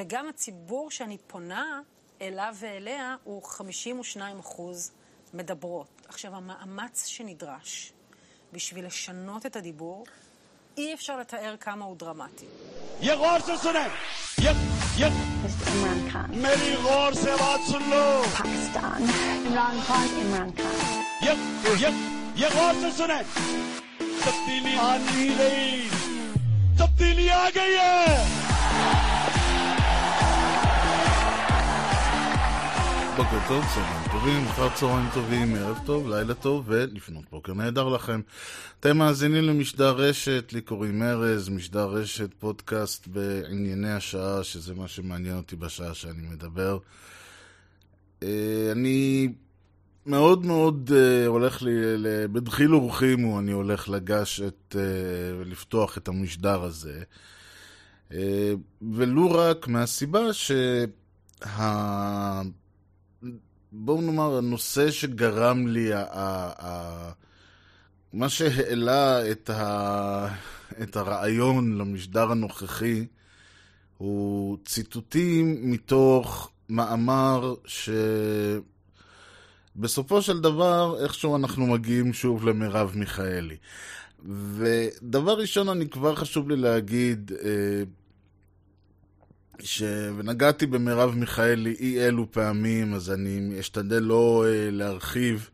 וגם הציבור שאני פונה אליו ואליה הוא 52 אחוז מדברות. עכשיו, המאמץ שנדרש בשביל לשנות את הדיבור, אי אפשר לתאר כמה הוא דרמטי. ירוססונם! אימרן חאן. מרי רור אני רעי! תבדילי אגייה! בוקר טוב, צהריים טובים, אחר צהריים טובים, ערב טוב, לילה טוב ולפנות בוקר נהדר לכם. אתם מאזינים למשדר רשת, לי קוראים ארז, משדר רשת פודקאסט בענייני השעה, שזה מה שמעניין אותי בשעה שאני מדבר. אה, אני מאוד מאוד אה, הולך לי, בדחיל ורחימו אני הולך לגשת אה, ולפתוח את המשדר הזה. ולו רק מהסיבה שה... בואו נאמר, הנושא שגרם לי, ה- ה- ה- מה שהעלה את, ה... את הרעיון למשדר הנוכחי, הוא ציטוטים מתוך מאמר שבסופו של דבר, איכשהו אנחנו מגיעים שוב למרב מיכאלי. ודבר ראשון, אני כבר חשוב לי להגיד, אה, ש... ונגעתי במרב מיכאלי אי אלו פעמים, אז אני אשתדל לא אה, להרחיב.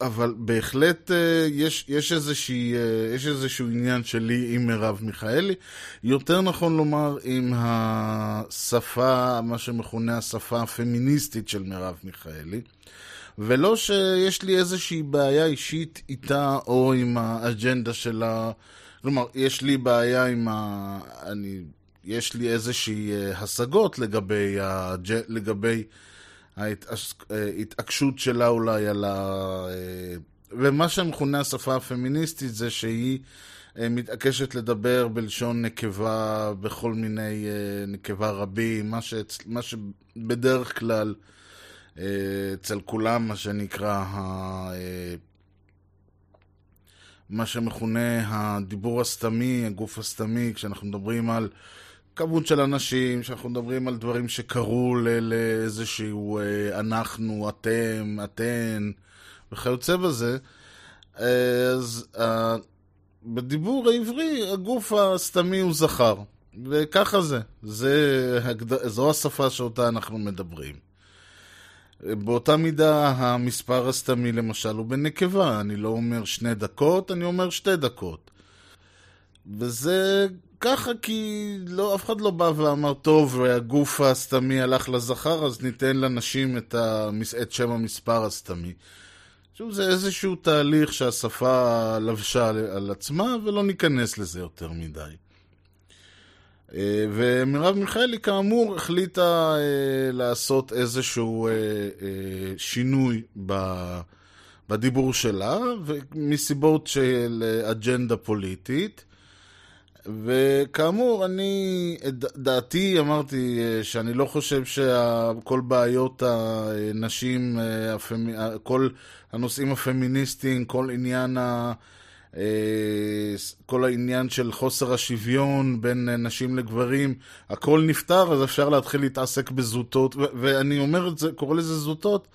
אבל בהחלט אה, יש, יש, איזושהי, אה, יש איזשהו עניין שלי עם מרב מיכאלי. יותר נכון לומר עם השפה, מה שמכונה השפה הפמיניסטית של מרב מיכאלי. ולא שיש לי איזושהי בעיה אישית איתה או עם האג'נדה שלה. כלומר, יש לי בעיה עם ה... אני... יש לי איזושהי אה, השגות לגבי, הג'... לגבי. ההתעקשות שלה אולי על ה... אה, ומה שמכונה השפה הפמיניסטית זה שהיא אה, מתעקשת לדבר בלשון נקבה בכל מיני אה, נקבה רבים, מה, שאצ... מה שבדרך כלל אה, אצל כולם, מה שנקרא, ה... אה, מה שמכונה הדיבור הסתמי, הגוף הסתמי, כשאנחנו מדברים על כמות של אנשים, שאנחנו מדברים על דברים שקרו לאיזשהו אה, אנחנו, אתם, אתן, וכיוצא בזה, אז אה, בדיבור העברי הגוף הסתמי הוא זכר, וככה זה, זה. זו השפה שאותה אנחנו מדברים. באותה מידה המספר הסתמי למשל הוא בנקבה, אני לא אומר שני דקות, אני אומר שתי דקות. וזה ככה כי לא, אף אחד לא בא ואמר, טוב, הגוף הסתמי הלך לזכר, אז ניתן לנשים את, המס... את שם המספר הסתמי. שוב, זה איזשהו תהליך שהשפה לבשה על עצמה, ולא ניכנס לזה יותר מדי. אה, ומרב מיכאלי כאמור החליטה אה, לעשות איזשהו אה, שינוי בדיבור שלה, מסיבות של אג'נדה פוליטית. וכאמור, אני, את דעתי אמרתי שאני לא חושב שכל בעיות הנשים, כל הנושאים הפמיניסטיים, כל עניין ה... כל העניין של חוסר השוויון בין נשים לגברים, הכל נפתר, אז אפשר להתחיל להתעסק בזוטות, ואני אומר את זה, קורא לזה זוטות,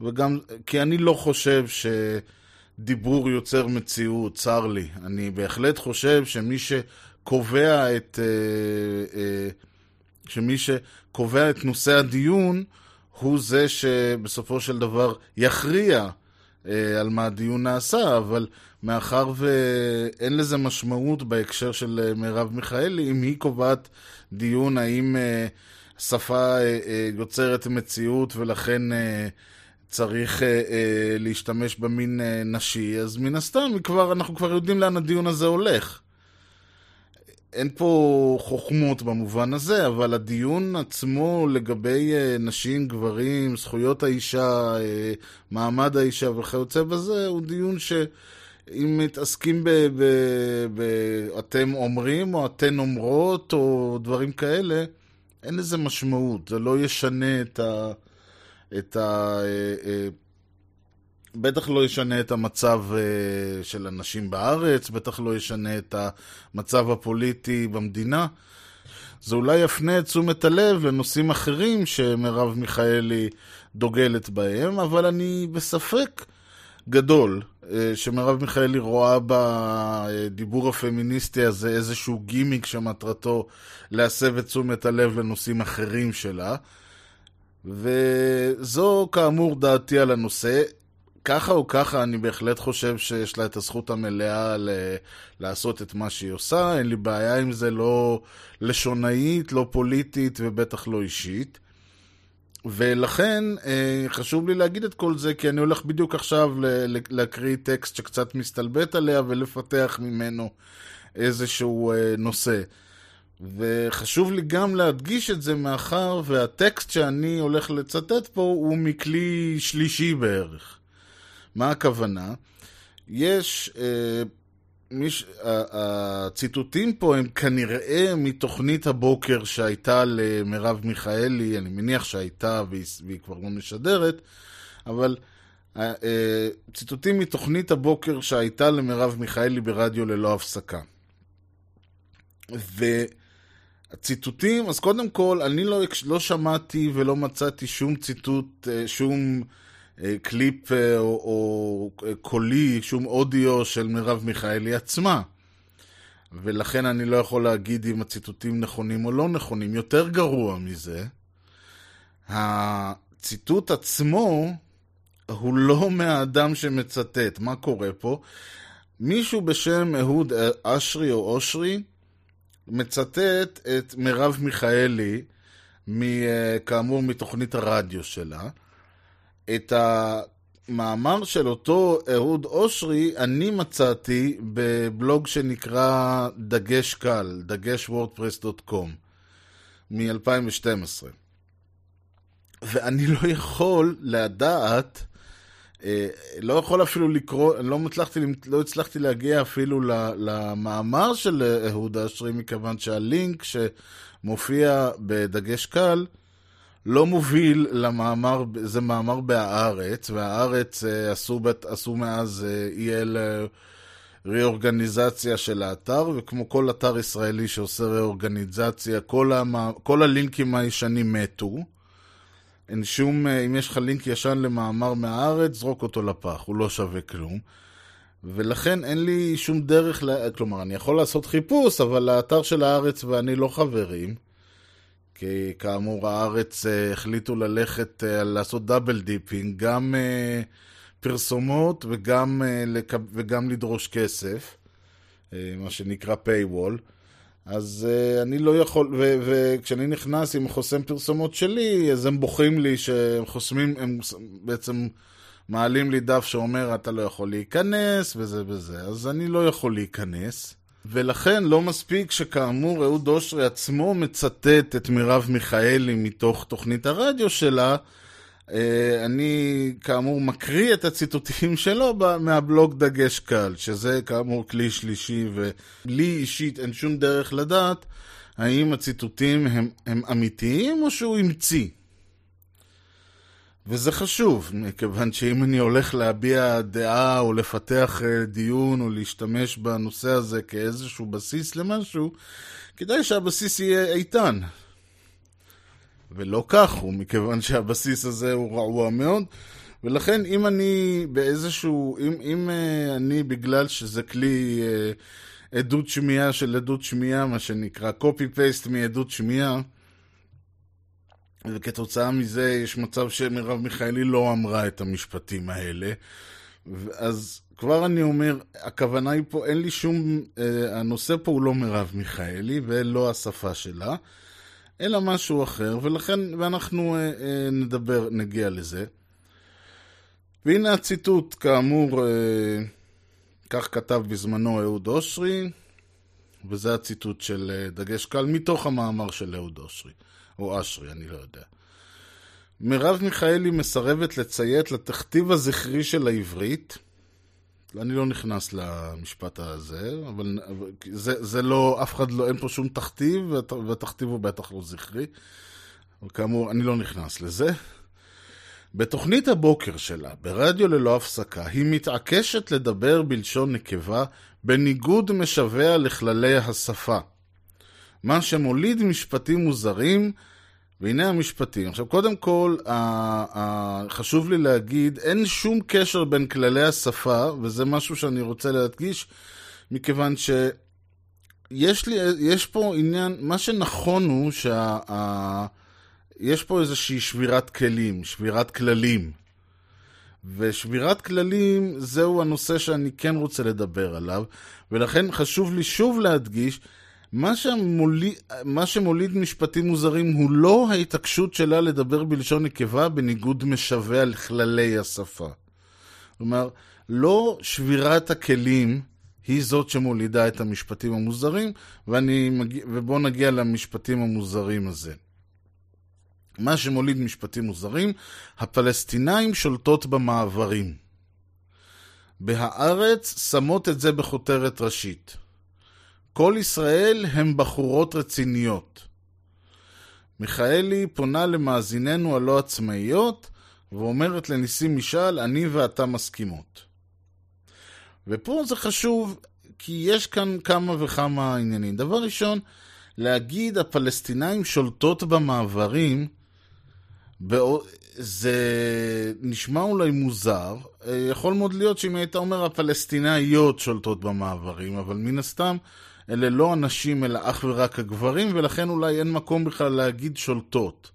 וגם, כי אני לא חושב שדיבור יוצר מציאות, צר לי. אני בהחלט חושב שמי שקובע את, שמי שקובע את נושא הדיון, הוא זה שבסופו של דבר יכריע על מה הדיון נעשה, אבל מאחר ואין לזה משמעות בהקשר של מרב מיכאלי, אם היא קובעת דיון האם שפה יוצרת מציאות ולכן צריך להשתמש במין נשי, אז מן הסתם כבר, אנחנו כבר יודעים לאן הדיון הזה הולך. אין פה חוכמות במובן הזה, אבל הדיון עצמו לגבי נשים, גברים, זכויות האישה, מעמד האישה וכיוצא בזה, הוא דיון ש... אם מתעסקים ב... ב, ב אתם אומרים או אתן אומרות או דברים כאלה, אין לזה משמעות, זה לא ישנה את ה... את ה... בטח לא ישנה את המצב של הנשים בארץ, בטח לא ישנה את המצב הפוליטי במדינה. זה אולי יפנה את תשומת הלב לנושאים אחרים שמרב מיכאלי דוגלת בהם, אבל אני בספק גדול אה, שמרב מיכאלי רואה בדיבור הפמיניסטי הזה איזשהו גימיק שמטרתו להסב את תשומת הלב לנושאים אחרים שלה. וזו כאמור דעתי על הנושא. ככה או ככה, אני בהחלט חושב שיש לה את הזכות המלאה ל- לעשות את מה שהיא עושה. אין לי בעיה עם זה, לא לשונאית, לא פוליטית ובטח לא אישית. ולכן אה, חשוב לי להגיד את כל זה, כי אני הולך בדיוק עכשיו להקריא טקסט שקצת מסתלבט עליה ולפתח ממנו איזשהו אה, נושא. וחשוב לי גם להדגיש את זה מאחר והטקסט שאני הולך לצטט פה הוא מכלי שלישי בערך. מה הכוונה? יש... אה, מיש, הציטוטים פה הם כנראה מתוכנית הבוקר שהייתה למרב מיכאלי, אני מניח שהייתה והיא, והיא כבר לא משדרת, אבל אה, ציטוטים מתוכנית הבוקר שהייתה למרב מיכאלי ברדיו ללא הפסקה. והציטוטים, אז קודם כל, אני לא, לא שמעתי ולא מצאתי שום ציטוט, אה, שום אה, קליפ אה, או, או קולי, שום אודיו של מרב מיכאלי עצמה. ולכן אני לא יכול להגיד אם הציטוטים נכונים או לא נכונים. יותר גרוע מזה, הציטוט עצמו הוא לא מהאדם שמצטט. מה קורה פה? מישהו בשם אהוד אשרי או אושרי מצטט את מרב מיכאלי, כאמור מתוכנית הרדיו שלה. את המאמר של אותו אהוד אושרי אני מצאתי בבלוג שנקרא דגש קל, דגש וורדפרס.קום, מ-2012. ואני לא יכול לדעת, אה, לא יכול אפילו לקרוא, לא הצלחתי, לא הצלחתי להגיע אפילו למאמר של אהוד אשרי, מכיוון שהלינק שמופיע בדגש קל, לא מוביל למאמר, זה מאמר בהארץ, והארץ אה, עשו, עשו מאז EL אה, ריאורגניזציה של האתר, וכמו כל אתר ישראלי שעושה ריאורגניזציה, כל, המ... כל הלינקים הישנים מתו. אין שום, אה, אם יש לך לינק ישן למאמר מהארץ, זרוק אותו לפח, הוא לא שווה כלום. ולכן אין לי שום דרך, לה... כלומר, אני יכול לעשות חיפוש, אבל האתר של הארץ ואני לא חברים. כי כאמור הארץ uh, החליטו ללכת uh, לעשות דאבל דיפינג, גם uh, פרסומות וגם, אה. וגם לדרוש כסף, אה, מה שנקרא paywall. אז אה, אני לא יכול, ו- וכשאני נכנס עם חוסם פרסומות שלי, אז הם בוכים לי שהם חוסמים, הם בעצם מעלים לי דף שאומר אתה לא יכול להיכנס וזה וזה, אז אני לא יכול להיכנס. ולכן לא מספיק שכאמור אהוד אושרי עצמו מצטט את מרב מיכאלי מתוך תוכנית הרדיו שלה, אה, אני כאמור מקריא את הציטוטים שלו מהבלוג דגש קל, שזה כאמור כלי שלישי, ולי אישית אין שום דרך לדעת האם הציטוטים הם, הם אמיתיים או שהוא המציא. וזה חשוב, מכיוון שאם אני הולך להביע דעה או לפתח אה, דיון או להשתמש בנושא הזה כאיזשהו בסיס למשהו, כדאי שהבסיס יהיה איתן. ולא כך הוא, מכיוון שהבסיס הזה הוא רעוע מאוד. ולכן אם אני באיזשהו, אם, אם uh, אני בגלל שזה כלי uh, עדות שמיעה של עדות שמיעה, מה שנקרא copy-paste מעדות שמיעה, וכתוצאה מזה יש מצב שמרב מיכאלי לא אמרה את המשפטים האלה. אז כבר אני אומר, הכוונה היא פה, אין לי שום, אה, הנושא פה הוא לא מרב מיכאלי ולא השפה שלה, אלא משהו אחר, ולכן, ואנחנו אה, אה, נדבר, נגיע לזה. והנה הציטוט, כאמור, אה, כך כתב בזמנו אהוד אושרי, וזה הציטוט של אה, דגש קל מתוך המאמר של אהוד אושרי. או אשרי, אני לא יודע. מרב מיכאלי מסרבת לציית לתכתיב הזכרי של העברית. אני לא נכנס למשפט הזה, אבל זה, זה לא, אף אחד לא, אין פה שום תכתיב, והתכתיב הוא בטח לא זכרי. אבל כאמור, אני לא נכנס לזה. בתוכנית הבוקר שלה, ברדיו ללא הפסקה, היא מתעקשת לדבר בלשון נקבה בניגוד משווע לכללי השפה. מה שמוליד משפטים מוזרים, והנה המשפטים. עכשיו, קודם כל, חשוב לי להגיד, אין שום קשר בין כללי השפה, וזה משהו שאני רוצה להדגיש, מכיוון ש... יש לי, יש פה עניין, מה שנכון הוא שה... ה- יש פה איזושהי שבירת כלים, שבירת כללים. ושבירת כללים זהו הנושא שאני כן רוצה לדבר עליו, ולכן חשוב לי שוב להדגיש, מה שמוליד, מה שמוליד משפטים מוזרים הוא לא ההתעקשות שלה לדבר בלשון נקבה בניגוד משווע לכללי השפה. כלומר, לא שבירת הכלים היא זאת שמולידה את המשפטים המוזרים, ובואו נגיע למשפטים המוזרים הזה. מה שמוליד משפטים מוזרים, הפלסטינאים שולטות במעברים. בהארץ שמות את זה בכותרת ראשית. כל ישראל הם בחורות רציניות. מיכאלי פונה למאזיננו הלא עצמאיות, ואומרת לניסים משאל, אני ואתה מסכימות. ופה זה חשוב, כי יש כאן כמה וכמה עניינים. דבר ראשון, להגיד הפלסטינאים שולטות במעברים, זה נשמע אולי מוזר. יכול מאוד להיות שאם היית אומר הפלסטינאיות שולטות במעברים, אבל מן הסתם אלה לא הנשים אלא אך ורק הגברים, ולכן אולי אין מקום בכלל להגיד שולטות.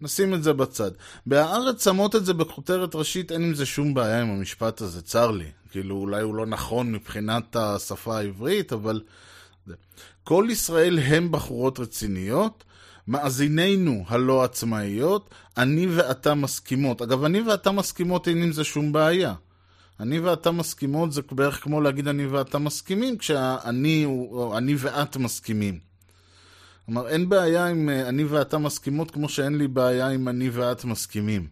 נשים את זה בצד. בהארץ שמות את זה בכותרת ראשית, אין עם זה שום בעיה עם המשפט הזה, צר לי. כאילו, אולי הוא לא נכון מבחינת השפה העברית, אבל... כל ישראל הם בחורות רציניות, מאזיננו הלא עצמאיות, אני ואתה מסכימות. אגב, אני ואתה מסכימות אין עם זה שום בעיה. אני ואתה מסכימות זה בערך כמו להגיד אני ואתה מסכימים, כשאני או אני ואת מסכימים. כלומר, אין בעיה עם אני ואתה מסכימות כמו שאין לי בעיה עם אני ואת מסכימים.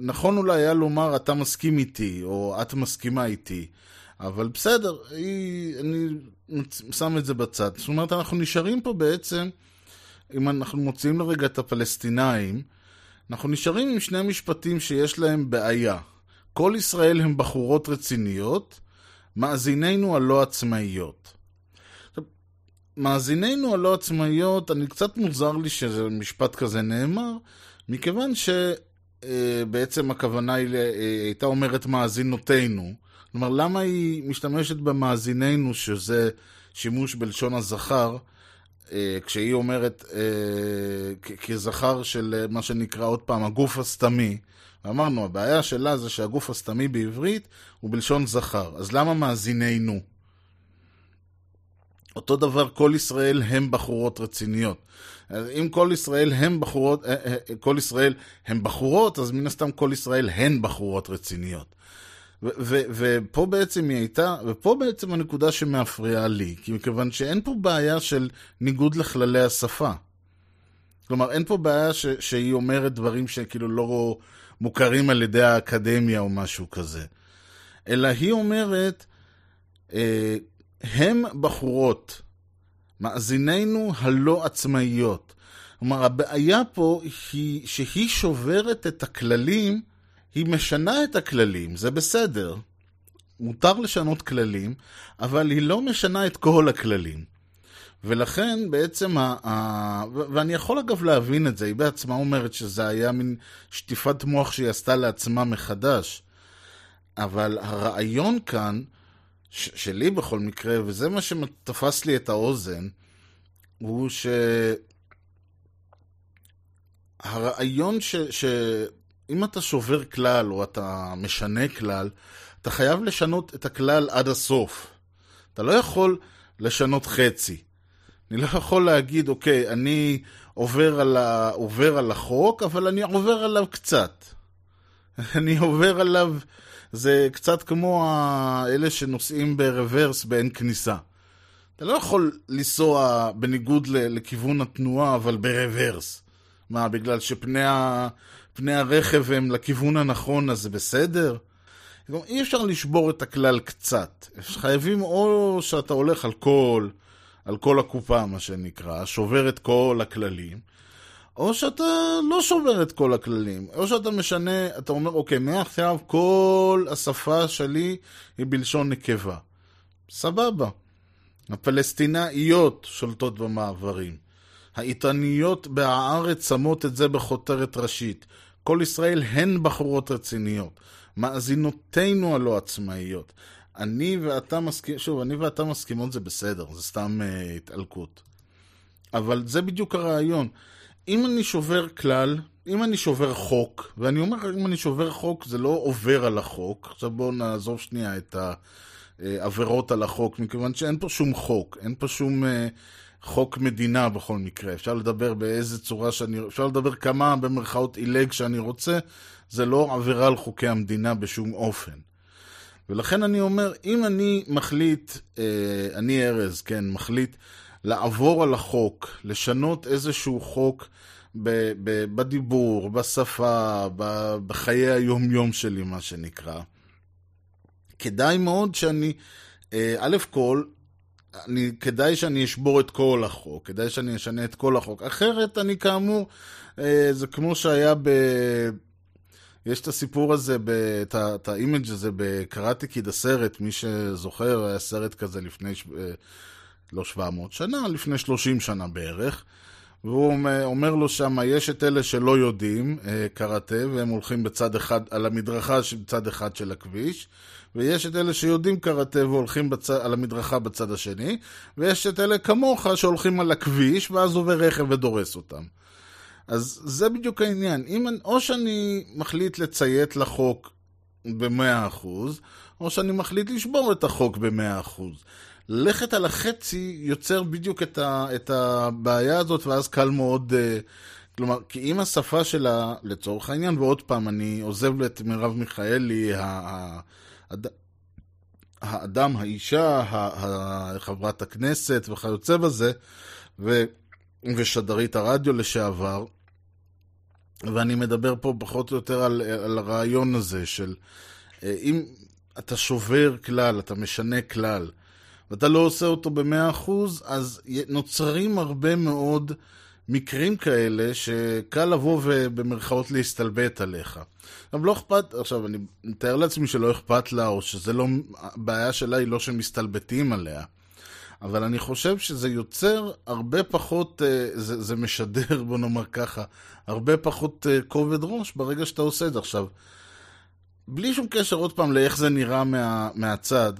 נכון אולי היה לומר אתה מסכים איתי, או את מסכימה איתי, אבל בסדר, אני שם את זה בצד. זאת אומרת, אנחנו נשארים פה בעצם, אם אנחנו מוציאים לרגע את הפלסטינאים, אנחנו נשארים עם שני משפטים שיש להם בעיה. כל ישראל הם בחורות רציניות, מאזיננו הלא עצמאיות. מאזיננו הלא עצמאיות, אני קצת מוזר לי שזה משפט כזה נאמר, מכיוון שבעצם הכוונה היא, הייתה אומרת מאזינותינו. כלומר, למה היא משתמשת במאזיננו, שזה שימוש בלשון הזכר, כשהיא אומרת כזכר של מה שנקרא עוד פעם הגוף הסתמי. ואמרנו, הבעיה שלה זה שהגוף הסתמי בעברית הוא בלשון זכר. אז למה מאזיננו? אותו דבר, כל ישראל הם בחורות רציניות. אם כל ישראל הם בחורות, כל ישראל הם בחורות, אז מן הסתם כל ישראל הן בחורות רציניות. ופה בעצם היא הייתה, ופה בעצם הנקודה שמאפריעה לי, כי מכיוון שאין פה בעיה של ניגוד לכללי השפה. כלומר, אין פה בעיה ש, שהיא אומרת דברים שכאילו לא מוכרים על ידי האקדמיה או משהו כזה. אלא היא אומרת, אה, הם בחורות, מאזיננו הלא עצמאיות. כלומר, הבעיה פה היא שהיא שוברת את הכללים, היא משנה את הכללים, זה בסדר. מותר לשנות כללים, אבל היא לא משנה את כל הכללים. ולכן בעצם, ה, ה... ואני יכול אגב להבין את זה, היא בעצמה אומרת שזה היה מין שטיפת מוח שהיא עשתה לעצמה מחדש. אבל הרעיון כאן, ש- שלי בכל מקרה, וזה מה שתפס לי את האוזן, הוא ש... הרעיון ש... אם אתה שובר כלל או אתה משנה כלל, אתה חייב לשנות את הכלל עד הסוף. אתה לא יכול לשנות חצי. אני לא יכול להגיד, אוקיי, אני עובר על, ה... עובר על החוק, אבל אני עובר עליו קצת. אני עובר עליו, זה קצת כמו אלה שנוסעים ברוורס באין כניסה. אתה לא יכול לנסוע בניגוד לכיוון התנועה, אבל ברוורס. מה, בגלל שפני ה... פני הרכב הם לכיוון הנכון, אז זה בסדר? אי אפשר לשבור את הכלל קצת. חייבים או שאתה הולך על כל, על כל הקופה, מה שנקרא, שובר את כל הכללים, או שאתה לא שובר את כל הכללים, או שאתה משנה, אתה אומר, אוקיי, מעכשיו כל השפה שלי היא בלשון נקבה. סבבה. הפלסטינאיות שולטות במעברים. העיתוניות בהארץ שמות את זה בכותרת ראשית. כל ישראל הן בחורות רציניות. מאזינותינו הלא עצמאיות. אני ואתה מסכים, שוב, אני ואתה מסכימות זה בסדר, זה סתם uh, התעלקות. אבל זה בדיוק הרעיון. אם אני שובר כלל, אם אני שובר חוק, ואני אומר, אם אני שובר חוק, זה לא עובר על החוק. עכשיו בואו נעזוב שנייה את העבירות על החוק, מכיוון שאין פה שום חוק, אין פה שום uh, חוק מדינה בכל מקרה. אפשר לדבר באיזה צורה שאני... אפשר לדבר כמה במרכאות עילג שאני רוצה, זה לא עבירה על חוקי המדינה בשום אופן. ולכן אני אומר, אם אני מחליט, uh, אני ארז, כן, מחליט לעבור על החוק, לשנות איזשהו חוק בדיבור, בשפה, בחיי היום-יום שלי, מה שנקרא. כדאי מאוד שאני, אה, א' כל, אני, כדאי שאני אשבור את כל החוק, כדאי שאני אשנה את כל החוק. אחרת אני כאמור, אה, זה כמו שהיה ב... יש את הסיפור הזה, את, את ה image הזה ב Karate Kid הסרט, מי שזוכר, היה סרט כזה לפני, אה, לא 700 שנה, לפני 30 שנה בערך. והוא אומר לו שם, יש את אלה שלא יודעים קראטה, והם הולכים בצד אחד, על המדרכה בצד אחד של הכביש, ויש את אלה שיודעים קראטה והולכים בצ... על המדרכה בצד השני, ויש את אלה כמוך שהולכים על הכביש, ואז עובר רכב ודורס אותם. אז זה בדיוק העניין. אם, או שאני מחליט לציית לחוק ב-100%, או שאני מחליט לשבור את החוק ב-100%. ללכת על החצי יוצר בדיוק את, ה, את הבעיה הזאת, ואז קל מאוד... Uh, כלומר, כי אם השפה שלה, לצורך העניין, ועוד פעם, אני עוזב את מרב מיכאלי, האדם, האישה, חברת הכנסת וכיוצא בזה, ו, ושדרית הרדיו לשעבר, ואני מדבר פה פחות או יותר על, על הרעיון הזה של אה, אם אתה שובר כלל, אתה משנה כלל, ואתה לא עושה אותו במאה אחוז, אז נוצרים הרבה מאוד מקרים כאלה שקל לבוא ובמרכאות להסתלבט עליך. עכשיו לא אכפת, עכשיו אני מתאר לעצמי שלא אכפת לה, או שזה לא, הבעיה שלה היא לא שמסתלבטים עליה. אבל אני חושב שזה יוצר הרבה פחות, אה, זה, זה משדר, בוא נאמר ככה, הרבה פחות אה, כובד ראש ברגע שאתה עושה את זה. עכשיו, בלי שום קשר עוד פעם לאיך זה נראה מה, מהצד,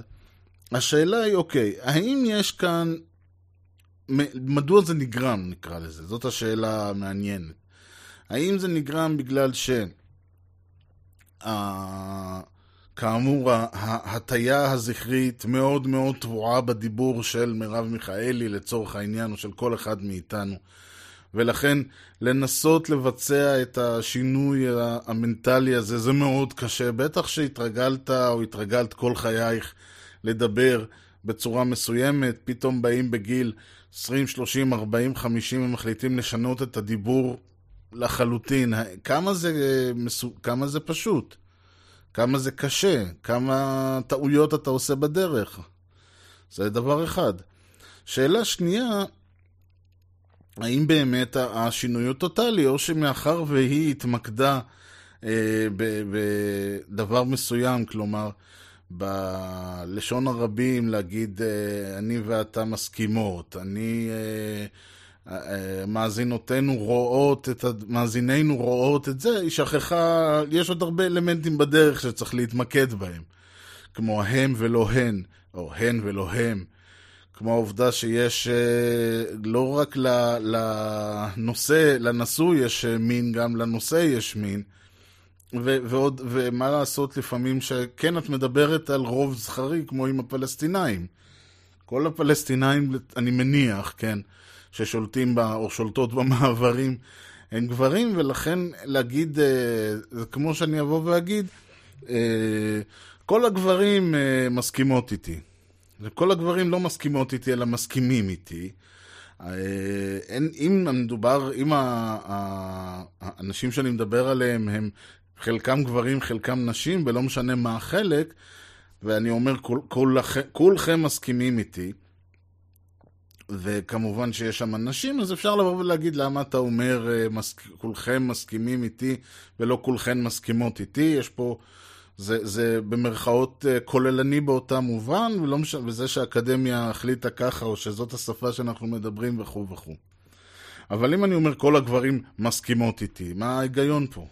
השאלה היא, אוקיי, האם יש כאן... מדוע זה נגרם, נקרא לזה? זאת השאלה המעניינת. האם זה נגרם בגלל ש... כאמור, ההטייה הזכרית מאוד מאוד תבועה בדיבור של מרב מיכאלי לצורך העניין, או של כל אחד מאיתנו. ולכן לנסות לבצע את השינוי המנטלי הזה זה מאוד קשה. בטח שהתרגלת או התרגלת כל חייך לדבר בצורה מסוימת, פתאום באים בגיל 20, 30, 40, 50 ומחליטים לשנות את הדיבור לחלוטין. כמה זה, כמה זה פשוט? כמה זה קשה? כמה טעויות אתה עושה בדרך? זה דבר אחד. שאלה שנייה, האם באמת השינוי הוא טוטאלי, או שמאחר והיא התמקדה אה, בדבר מסוים, כלומר, בלשון הרבים להגיד אה, אני ואתה מסכימות, אני... אה, אה, מאזינותינו רואות את, מאזינינו רואות את זה, היא שכחה, יש עוד הרבה אלמנטים בדרך שצריך להתמקד בהם. כמו הם ולא הן, או הן ולא הם. כמו העובדה שיש לא רק לנושא, לנשוא יש מין, גם לנושא יש מין. ו- ועוד, ומה לעשות לפעמים שכן את מדברת על רוב זכרי כמו עם הפלסטינאים. כל הפלסטינאים, אני מניח, כן, ששולטים בה או שולטות במעברים הם גברים, ולכן להגיד, אה, זה כמו שאני אבוא ואגיד, אה, כל הגברים אה, מסכימות איתי. וכל הגברים לא מסכימות איתי, אלא מסכימים איתי. אין, אם מדובר, אם האנשים שאני מדבר עליהם הם חלקם גברים, חלקם נשים, ולא משנה מה החלק, ואני אומר, כול, כול, כולכם מסכימים איתי, וכמובן שיש שם נשים, אז אפשר לבוא ולהגיד למה אתה אומר, אה, מס, כולכם מסכימים איתי ולא כולכן מסכימות איתי. יש פה זה, זה במרכאות אה, כוללני באותה מובן, ולא מש... וזה שהאקדמיה החליטה ככה, או שזאת השפה שאנחנו מדברים וכו' וכו'. אבל אם אני אומר כל הגברים מסכימות איתי, מה ההיגיון פה?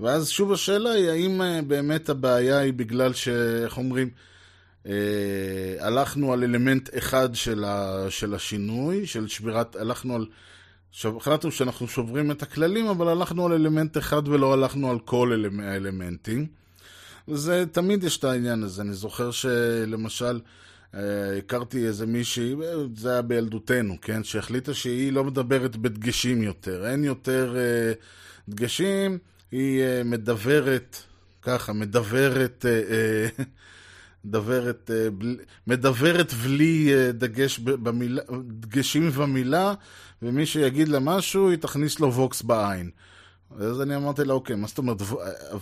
ואז שוב השאלה היא, האם אה, באמת הבעיה היא בגלל ש... איך אומרים? אה, הלכנו על אלמנט אחד של, ה... של השינוי, של שבירת... הלכנו על... החלטנו שאנחנו שוברים את הכללים, אבל הלכנו על אלמנט אחד ולא הלכנו על כל האלמנטים. וזה, תמיד יש את העניין הזה. אני זוכר שלמשל, אה, הכרתי איזה מישהי, זה היה בילדותנו, כן? שהחליטה שהיא לא מדברת בדגשים יותר. אין יותר אה, דגשים, היא אה, מדברת, ככה, מדברת... מדברת, מדברת בלי דגש במילה, דגשים במילה, ומי שיגיד לה משהו, היא תכניס לו ווקס בעין. אז אני אמרתי לה, אוקיי, מה זאת אומרת,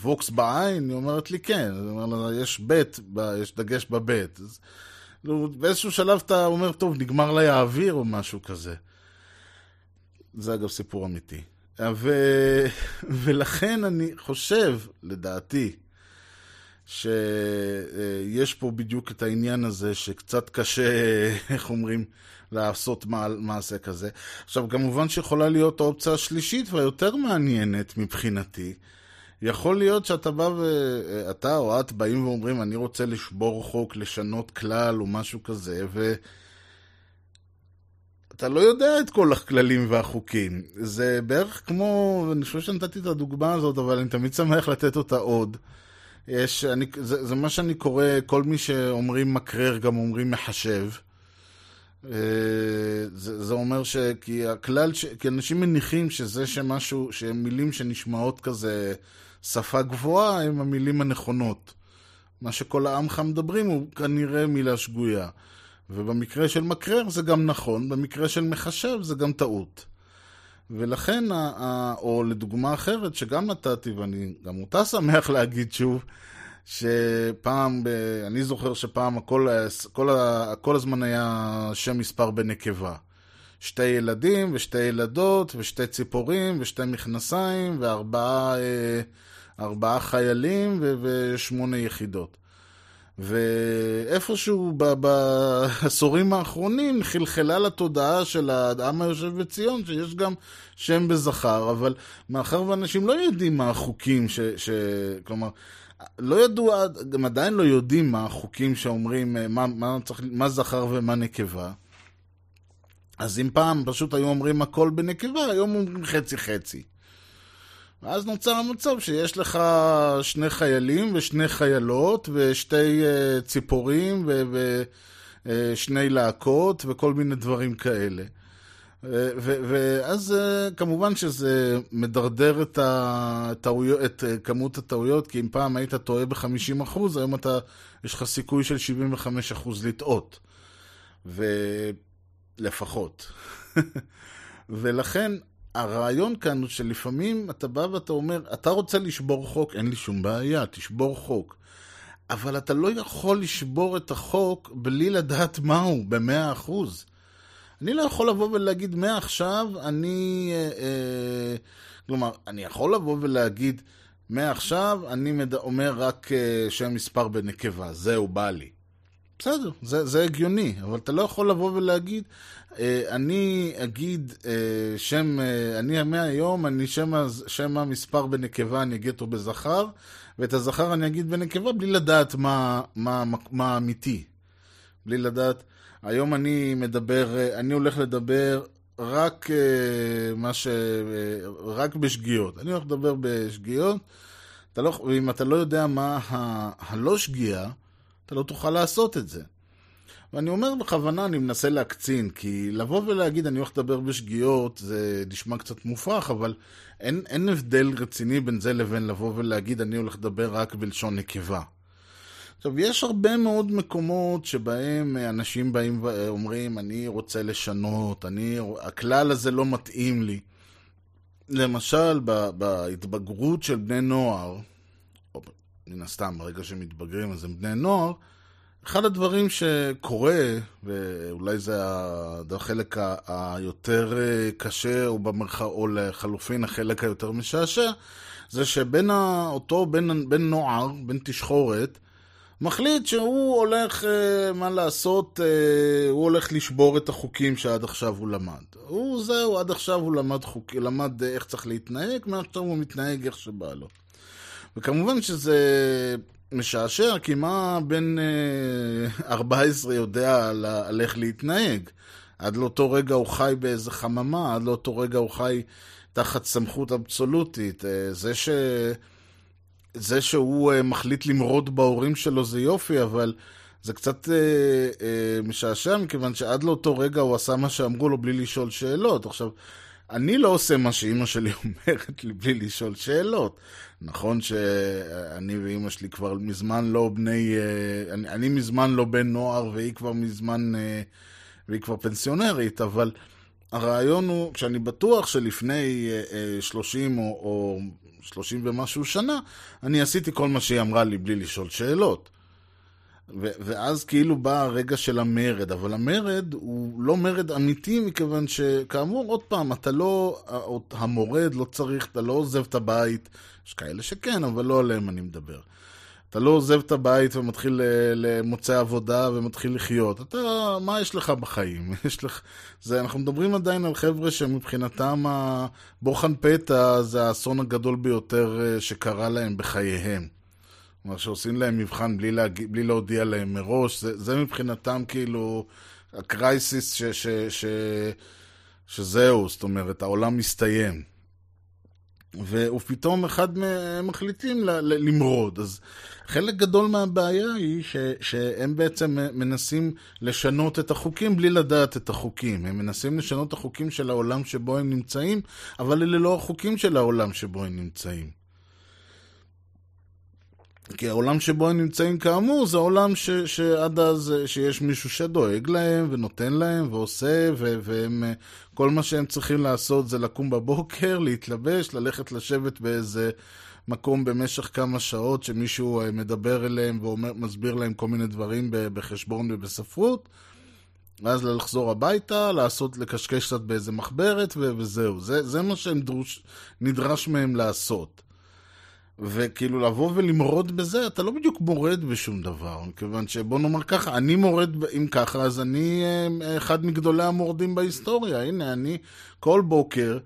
ווקס בעין? היא אומרת לי, כן. היא אומרת לה, יש בית, יש דגש בבית. אז באיזשהו שלב אתה אומר, טוב, נגמר לה האוויר או משהו כזה. זה אגב סיפור אמיתי. ו... ולכן אני חושב, לדעתי, שיש פה בדיוק את העניין הזה שקצת קשה, איך אומרים, לעשות מעשה כזה. עכשיו, כמובן שיכולה להיות האופציה השלישית והיותר מעניינת מבחינתי. יכול להיות שאתה בא ואתה או את באים ואומרים, אני רוצה לשבור חוק, לשנות כלל או משהו כזה, ו... אתה לא יודע את כל הכללים והחוקים. זה בערך כמו, אני חושב שנתתי את הדוגמה הזאת, אבל אני תמיד שמח לתת אותה עוד. יש, אני, זה, זה מה שאני קורא, כל מי שאומרים מקרר גם אומרים מחשב. אה, זה, זה אומר ש... כי הכלל, ש... כי אנשים מניחים שזה שמשהו, שהם מילים שנשמעות כזה שפה גבוהה, הם המילים הנכונות. מה שכל העמך מדברים הוא כנראה מילה שגויה. ובמקרה של מקרר זה גם נכון, במקרה של מחשב זה גם טעות. ולכן, או לדוגמה אחרת שגם נתתי, ואני גם אותה שמח להגיד שוב, שפעם, אני זוכר שפעם הכל, כל, כל הזמן היה שם מספר בנקבה. שתי ילדים ושתי ילדות ושתי ציפורים ושתי מכנסיים וארבעה אה, ארבעה חיילים ושמונה יחידות. ואיפשהו בעשורים האחרונים חלחלה לתודעה של האדם היושב בציון שיש גם שם בזכר, אבל מאחר ואנשים לא יודעים מה החוקים, ש, ש... כלומר, לא ידעו, גם עדיין לא יודעים מה החוקים שאומרים מה, מה, צריך, מה זכר ומה נקבה. אז אם פעם פשוט היו אומרים הכל בנקבה, היום אומרים חצי חצי. ואז נוצר המצב שיש לך שני חיילים ושני חיילות ושתי uh, ציפורים ושני uh, להקות וכל מיני דברים כאלה. ואז uh, כמובן שזה מדרדר את, הטעויות, את כמות הטעויות, כי אם פעם היית טועה ב-50%, היום אתה, יש לך סיכוי של 75% לטעות. ולפחות. ולכן הרעיון כאן הוא שלפעמים אתה בא ואתה אומר, אתה רוצה לשבור חוק, אין לי שום בעיה, תשבור חוק. אבל אתה לא יכול לשבור את החוק בלי לדעת מהו, במאה אחוז. אני לא יכול לבוא ולהגיד, מעכשיו אני... אה, אה, כלומר, אני יכול לבוא ולהגיד, מעכשיו אני מד... אומר רק אה, שם מספר בנקבה, זהו, בא לי. בסדר, זה, זה הגיוני, אבל אתה לא יכול לבוא ולהגיד, אני אגיד אה, שם, אה, אני מהיום, אני שם, שם המספר בנקבה, אני אגיד אותו בזכר, ואת הזכר אני אגיד בנקבה בלי לדעת מה, מה, מה, מה אמיתי. בלי לדעת, היום אני מדבר, אני הולך לדבר רק מה ש... רק בשגיאות. אני הולך לדבר בשגיאות, אתה לא, ואם אתה לא יודע מה ה... הלא שגיאה, אתה לא תוכל לעשות את זה. ואני אומר בכוונה, אני מנסה להקצין, כי לבוא ולהגיד אני הולך לדבר בשגיאות, זה נשמע קצת מופרך, אבל אין, אין הבדל רציני בין זה לבין לבוא ולהגיד אני הולך לדבר רק בלשון נקבה. עכשיו, יש הרבה מאוד מקומות שבהם אנשים באים ואומרים, אני רוצה לשנות, אני, הכלל הזה לא מתאים לי. למשל, בהתבגרות של בני נוער, מן הסתם, ברגע שהם מתבגרים אז הם בני נוער, אחד הדברים שקורה, ואולי זה החלק היותר קשה, או, במרח... או לחלופין החלק היותר משעשע, זה שבין אותו בן, בן נוער, בן תשחורת, מחליט שהוא הולך, אה, מה לעשות, אה, הוא הולך לשבור את החוקים שעד עכשיו הוא למד. הוא זהו, עד עכשיו הוא למד, חוק, למד איך צריך להתנהג, מעכשיו הוא מתנהג איך שבא לו. וכמובן שזה משעשע, כי מה בן 14 אה, יודע על, איך להתנהג? עד לאותו רגע הוא חי באיזה חממה, עד לאותו רגע הוא חי תחת סמכות אבסולוטית. זה ש... זה שהוא uh, מחליט למרוד בהורים שלו זה יופי, אבל זה קצת משעשע, מכיוון שעד לאותו רגע הוא עשה מה שאמרו לו בלי לשאול שאלות. עכשיו, אני לא עושה מה שאימא שלי אומרת לי בלי לשאול שאלות. נכון שאני ואימא שלי כבר מזמן לא בני... Uh, אני, אני מזמן לא בן נוער והיא כבר מזמן... Uh, והיא כבר פנסיונרית, אבל... הרעיון הוא, כשאני בטוח שלפני אה, 30 או, או 30 ומשהו שנה, אני עשיתי כל מה שהיא אמרה לי בלי לשאול שאלות. ו- ואז כאילו בא הרגע של המרד, אבל המרד הוא לא מרד אמיתי, מכיוון שכאמור, עוד פעם, אתה לא, המורד לא צריך, אתה לא עוזב את הבית, יש כאלה שכן, אבל לא עליהם אני מדבר. אתה לא עוזב את הבית ומתחיל למוצא עבודה ומתחיל לחיות. אתה, מה יש לך בחיים? יש לך... זה, אנחנו מדברים עדיין על חבר'ה שמבחינתם הבוחן פתע זה האסון הגדול ביותר אה, שקרה להם בחייהם. כלומר, שעושים להם מבחן בלי, להג... בלי להודיע להם מראש, זה, זה מבחינתם כאילו הקרייסיס ש, ש, ש, שזהו, זאת אומרת, העולם מסתיים. ופתאום אחד מהם מחליטים למרוד. אז חלק גדול מהבעיה היא ש, שהם בעצם מנסים לשנות את החוקים בלי לדעת את החוקים. הם מנסים לשנות את החוקים של העולם שבו הם נמצאים, אבל אלה לא החוקים של העולם שבו הם נמצאים. כי העולם שבו הם נמצאים כאמור זה עולם ש, שעד אז שיש מישהו שדואג להם ונותן להם ועושה ו, והם כל מה שהם צריכים לעשות זה לקום בבוקר, להתלבש, ללכת לשבת באיזה מקום במשך כמה שעות שמישהו אה, מדבר אליהם ומסביר להם כל מיני דברים בחשבון ובספרות. ואז לחזור הביתה, לעשות, לקשקש קצת באיזה מחברת וזהו. זה, זה מה שנדרש מהם לעשות. וכאילו לבוא ולמרוד בזה, אתה לא בדיוק מורד בשום דבר, מכיוון שבוא נאמר ככה, אני מורד, אם ככה, אז אני אה, אחד מגדולי המורדים בהיסטוריה. הנה, אני כל בוקר,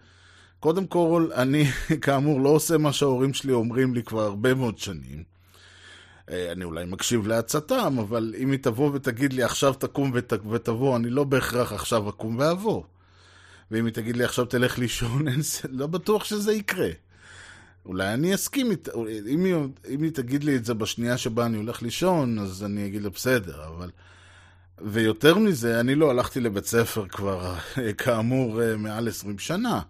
קודם כל, אני כאמור לא עושה מה שההורים שלי אומרים לי כבר הרבה מאוד שנים. אה, אני אולי מקשיב לעצתם, אבל אם היא תבוא ותגיד לי עכשיו תקום ות, ותבוא, אני לא בהכרח עכשיו אקום ואבוא. ואם היא תגיד לי עכשיו תלך לישון, לא בטוח שזה יקרה. אולי אני אסכים איתה, אם, היא, אם היא תגיד לי את זה בשנייה שבה אני הולך לישון, אז אני אגיד לה בסדר, אבל... ויותר מזה, אני לא הלכתי לבית ספר כבר, כאמור, אה, מעל 20 שנה,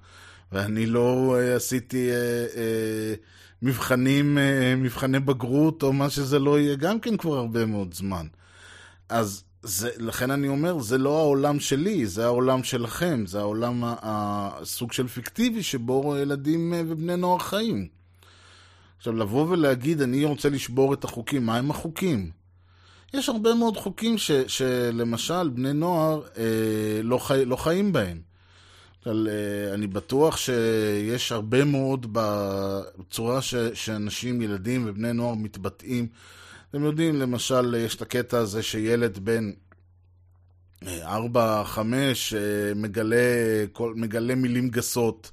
ואני לא אה, עשיתי אה, מבחנים, מבחני בגרות, או מה שזה לא יהיה, גם כן כבר הרבה מאוד זמן. אז זה, לכן אני אומר, זה לא העולם שלי, זה העולם שלכם, זה העולם הסוג של פיקטיבי שבו ילדים אה, ובני נוער חיים. עכשיו, לבוא ולהגיד, אני רוצה לשבור את החוקים, מה הם החוקים? יש הרבה מאוד חוקים ש, שלמשל בני נוער אה, לא, חי, לא חיים בהם. אבל, אה, אני בטוח שיש הרבה מאוד בצורה ש, שאנשים, ילדים ובני נוער מתבטאים אתם יודעים, למשל, יש את הקטע הזה שילד בן 4-5 אה, מגלה, מגלה מילים גסות.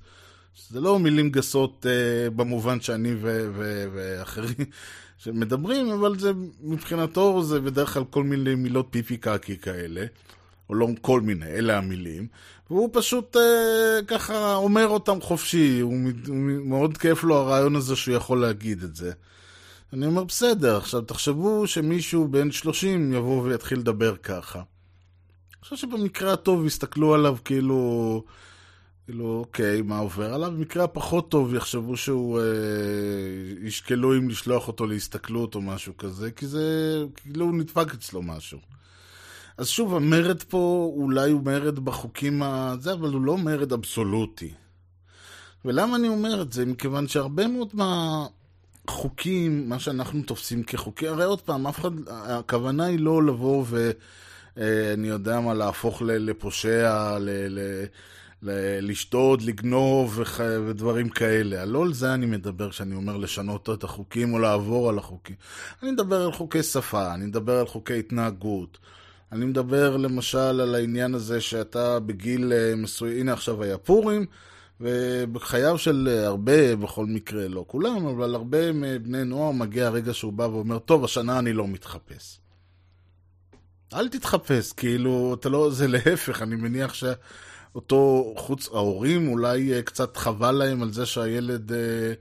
זה לא מילים גסות uh, במובן שאני ו- ו- ואחרים שמדברים, אבל זה מבחינתו זה בדרך כלל כל מיני מילות פיפי קקי כאלה, או לא כל מיני, אלה המילים, והוא פשוט uh, ככה אומר אותם חופשי, הוא, הוא מאוד כיף לו הרעיון הזה שהוא יכול להגיד את זה. אני אומר, בסדר, עכשיו תחשבו שמישהו בן 30 יבוא ויתחיל לדבר ככה. אני חושב שבמקרה הטוב יסתכלו עליו כאילו, כאילו, אוקיי, מה עובר עליו? במקרה הפחות טוב יחשבו שהוא, אה, ישקלו אם לשלוח אותו להסתכלות או משהו כזה, כי זה, כאילו הוא נדפק אצלו משהו. אז שוב, המרד פה אולי הוא מרד בחוקים הזה, אבל הוא לא מרד אבסולוטי. ולמה אני אומר את זה? מכיוון שהרבה מאוד מה... חוקים, מה שאנחנו תופסים כחוקים, הרי עוד פעם, אף אחד, הכוונה היא לא לבוא ו... אה, אני יודע מה, להפוך לפושע, ל- ל- לשדוד, לגנוב ודברים כאלה. לא על זה אני מדבר כשאני אומר לשנות את החוקים או לעבור על החוקים. אני מדבר על חוקי שפה, אני מדבר על חוקי התנהגות. אני מדבר למשל על העניין הזה שאתה בגיל אה, מסוים, הנה עכשיו היה פורים, ובחייו של אה, הרבה, בכל מקרה, לא כולם, אבל הרבה מבני נוער מגיע הרגע שהוא בא ואומר, טוב, השנה אני לא מתחפש. אל תתחפש, כאילו, אתה לא, זה להפך, אני מניח שאותו, חוץ, ההורים אולי אה, קצת חבל להם על זה שהילד אה,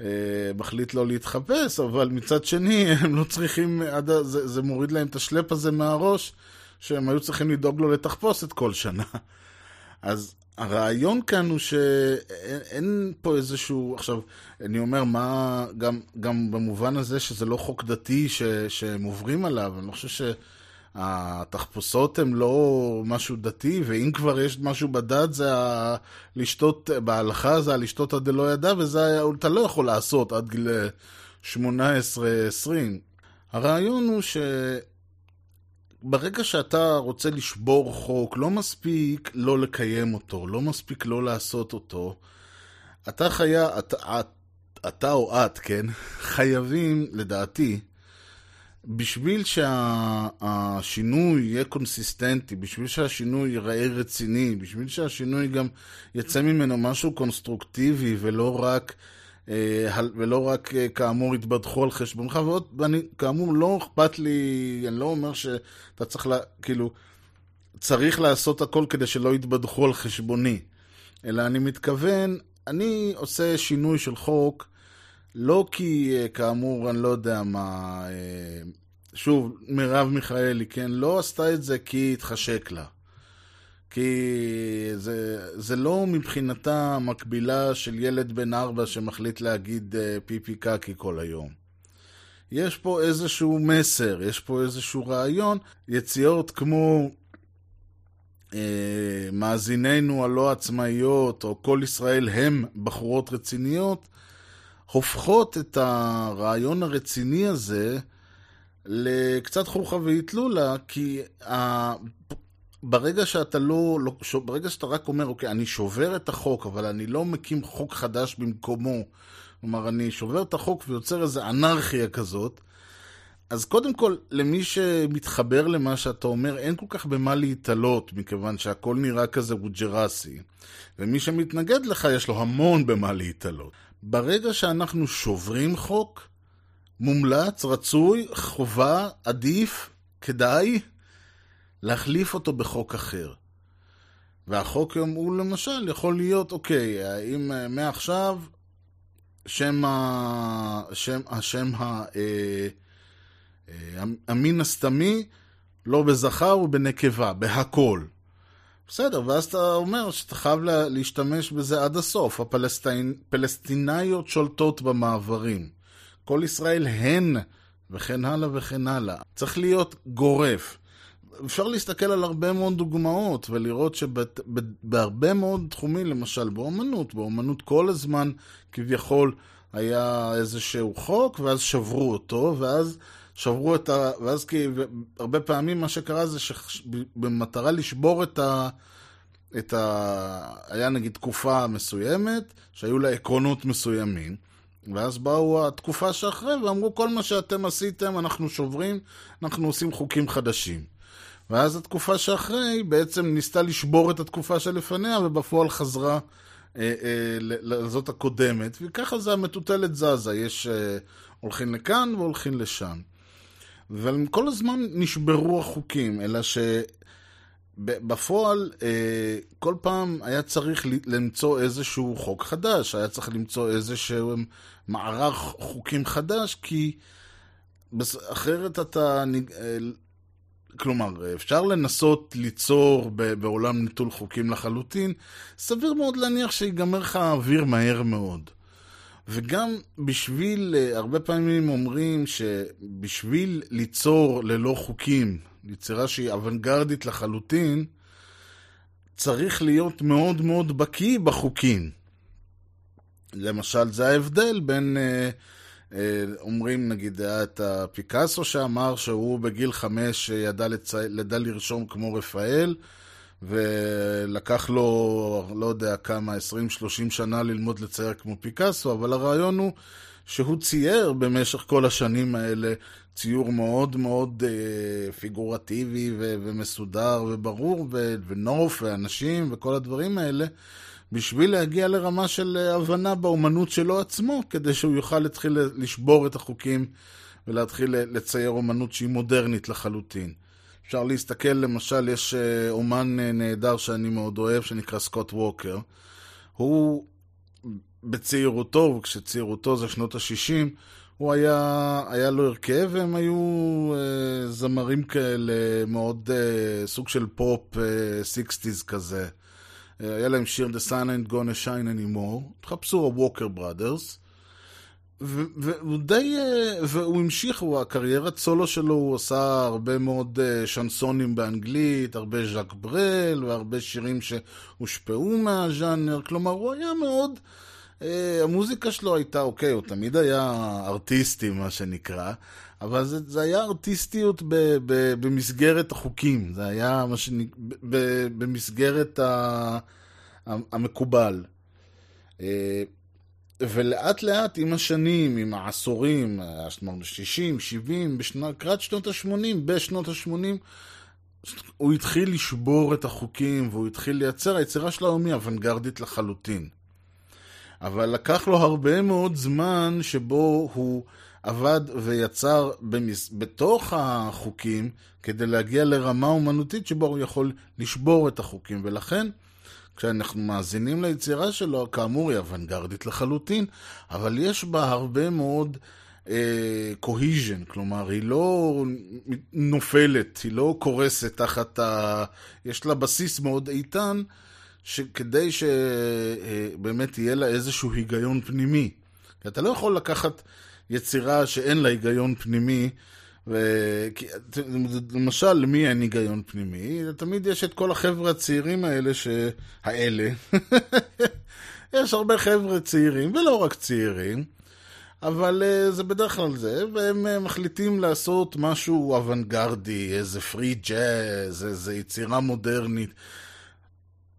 אה, מחליט לא להתחפש, אבל מצד שני, הם לא צריכים, עד, זה, זה מוריד להם את השלפ הזה מהראש, שהם היו צריכים לדאוג לו לתחפושת כל שנה. אז הרעיון כאן הוא שאין אין פה איזשהו, עכשיו, אני אומר, מה, גם, גם במובן הזה שזה לא חוק דתי ש, שהם עוברים עליו, אני לא חושב שהתחפושות הן לא משהו דתי, ואם כבר יש משהו בדת זה ה- לשתות, בהלכה זה הלשתות עד דלא ידע, וזה אתה לא יכול לעשות עד גיל 18-20. הרעיון הוא ש... ברגע שאתה רוצה לשבור חוק, לא מספיק לא לקיים אותו, לא מספיק לא לעשות אותו. אתה חייב, אתה, את, אתה או את, כן, חייבים, לדעתי, בשביל שהשינוי יהיה קונסיסטנטי, בשביל שהשינוי ייראה רציני, בשביל שהשינוי גם יצא ממנו משהו קונסטרוקטיבי ולא רק, אה, ולא רק אה, כאמור יתבדחו על חשבונך, ועוד, ואני, כאמור, לא אכפת לי, אני לא אומר שאתה צריך, לה, כאילו, צריך לעשות הכל כדי שלא יתבדחו על חשבוני, אלא אני מתכוון, אני עושה שינוי של חוק, לא כי, אה, כאמור, אני לא יודע מה, אה, שוב, מרב מיכאלי, כן, לא עשתה את זה כי התחשק לה. כי זה, זה לא מבחינתה מקבילה של ילד בן ארבע שמחליט להגיד אה, פיפי קקי כל היום. יש פה איזשהו מסר, יש פה איזשהו רעיון. יציאות כמו אה, מאזיננו הלא עצמאיות, או כל ישראל הם בחורות רציניות, הופכות את הרעיון הרציני הזה לקצת חוכא ואטלולא, כי. ברגע שאתה לא, לא, ש- ברגע שאתה רק אומר, אוקיי, אני שובר את החוק, אבל אני לא מקים חוק חדש במקומו, כלומר, אני שובר את החוק ויוצר איזו אנרכיה כזאת, אז קודם כל, למי שמתחבר למה שאתה אומר, אין כל כך במה להתעלות, מכיוון שהכל נראה כזה ווג'רסי. ומי שמתנגד לך, יש לו המון במה להתעלות. ברגע שאנחנו שוברים חוק, מומלץ, רצוי, חובה, עדיף, כדאי, להחליף אותו בחוק אחר. והחוק הוא למשל יכול להיות, אוקיי, האם אה, מעכשיו שם, ה... שם, השם ה... אה, אה, המין הסתמי לא בזכר ובנקבה, בהכל. בסדר, ואז אתה אומר שאתה חייב לה- להשתמש בזה עד הסוף. הפלסטינאיות שולטות במעברים. כל ישראל הן, וכן הלאה וכן הלאה. צריך להיות גורף. אפשר להסתכל על הרבה מאוד דוגמאות ולראות שבהרבה מאוד תחומים, למשל באומנות, באומנות כל הזמן כביכול היה איזשהו חוק, ואז שברו אותו, ואז שברו את ה... ואז כי הרבה פעמים מה שקרה זה שבמטרה לשבור את ה... את ה... היה נגיד תקופה מסוימת, שהיו לה עקרונות מסוימים, ואז באו התקופה שאחרי ואמרו כל מה שאתם עשיתם אנחנו שוברים, אנחנו עושים חוקים חדשים. ואז התקופה שאחרי בעצם ניסתה לשבור את התקופה שלפניה, ובפועל חזרה אה, אה, לזאת הקודמת, וככה זה המטוטלת זזה, יש אה, הולכים לכאן והולכים לשם. והם כל הזמן נשברו החוקים, אלא שבפועל אה, כל פעם היה צריך למצוא איזשהו חוק חדש, היה צריך למצוא איזשהו מערך חוקים חדש, כי אחרת אתה... אה, כלומר, אפשר לנסות ליצור בעולם נטול חוקים לחלוטין, סביר מאוד להניח שיגמר לך האוויר מהר מאוד. וגם בשביל, הרבה פעמים אומרים שבשביל ליצור ללא חוקים, יצירה שהיא אוונגרדית לחלוטין, צריך להיות מאוד מאוד בקיא בחוקים. למשל, זה ההבדל בין... אה, אומרים, נגיד, היה את הפיקאסו שאמר שהוא בגיל חמש ידע, לצ... ידע לרשום כמו רפאל, ולקח לו, לא יודע כמה, 20-30 שנה ללמוד לצייר כמו פיקאסו, אבל הרעיון הוא שהוא צייר במשך כל השנים האלה ציור מאוד מאוד אה, פיגורטיבי ו- ומסודר וברור, ו- ונוף ואנשים וכל הדברים האלה, בשביל להגיע לרמה של אה, הבנה באומנות שלו עצמו, כדי שהוא יוכל להתחיל לשבור את החוקים ולהתחיל לצייר אומנות שהיא מודרנית לחלוטין. אפשר להסתכל, למשל, יש אה, אומן אה, נהדר שאני מאוד אוהב, שנקרא סקוט ווקר. הוא בצעירותו, וכשצעירותו זה שנות ה-60, הוא היה, היה לו הרכב, והם היו אה, זמרים כאלה, מאוד אה, סוג של פופ אה, 60's כזה. אה, היה להם שיר The Sun ain't gonna shine anymore, תחפשו הווקר בראדרס. והוא די, אה, והוא המשיך, הוא, הקריירת סולו שלו, הוא עשה הרבה מאוד אה, שנסונים באנגלית, הרבה ז'אק ברל, והרבה שירים שהושפעו מהז'אנר, כלומר, הוא היה מאוד... המוזיקה שלו הייתה, אוקיי, הוא תמיד היה ארטיסטי, מה שנקרא, אבל זה, זה היה ארטיסטיות ב, ב, במסגרת החוקים, זה היה מה שנק... ב, במסגרת ה, המקובל. ולאט לאט עם השנים, עם העשורים, אמרנו 60, 70, לקראת שנות ה-80, בשנות ה-80, הוא התחיל לשבור את החוקים והוא התחיל לייצר, היצירה שלו היא אוונגרדית לחלוטין. אבל לקח לו הרבה מאוד זמן שבו הוא עבד ויצר במס... בתוך החוקים כדי להגיע לרמה אומנותית שבו הוא יכול לשבור את החוקים, ולכן כשאנחנו מאזינים ליצירה שלו, כאמור היא אוונגרדית לחלוטין, אבל יש בה הרבה מאוד קוהיז'ן, אה, כלומר היא לא נופלת, היא לא קורסת תחת ה... יש לה בסיס מאוד איתן, שכדי שבאמת יהיה לה איזשהו היגיון פנימי. אתה לא יכול לקחת יצירה שאין לה היגיון פנימי, ו... למשל, למי אין היגיון פנימי? תמיד יש את כל החבר'ה הצעירים האלה, ש... האלה. יש הרבה חבר'ה צעירים, ולא רק צעירים, אבל uh, זה בדרך כלל זה, והם uh, מחליטים לעשות משהו אוונגרדי, איזה פרי ג'אז, איזה יצירה מודרנית.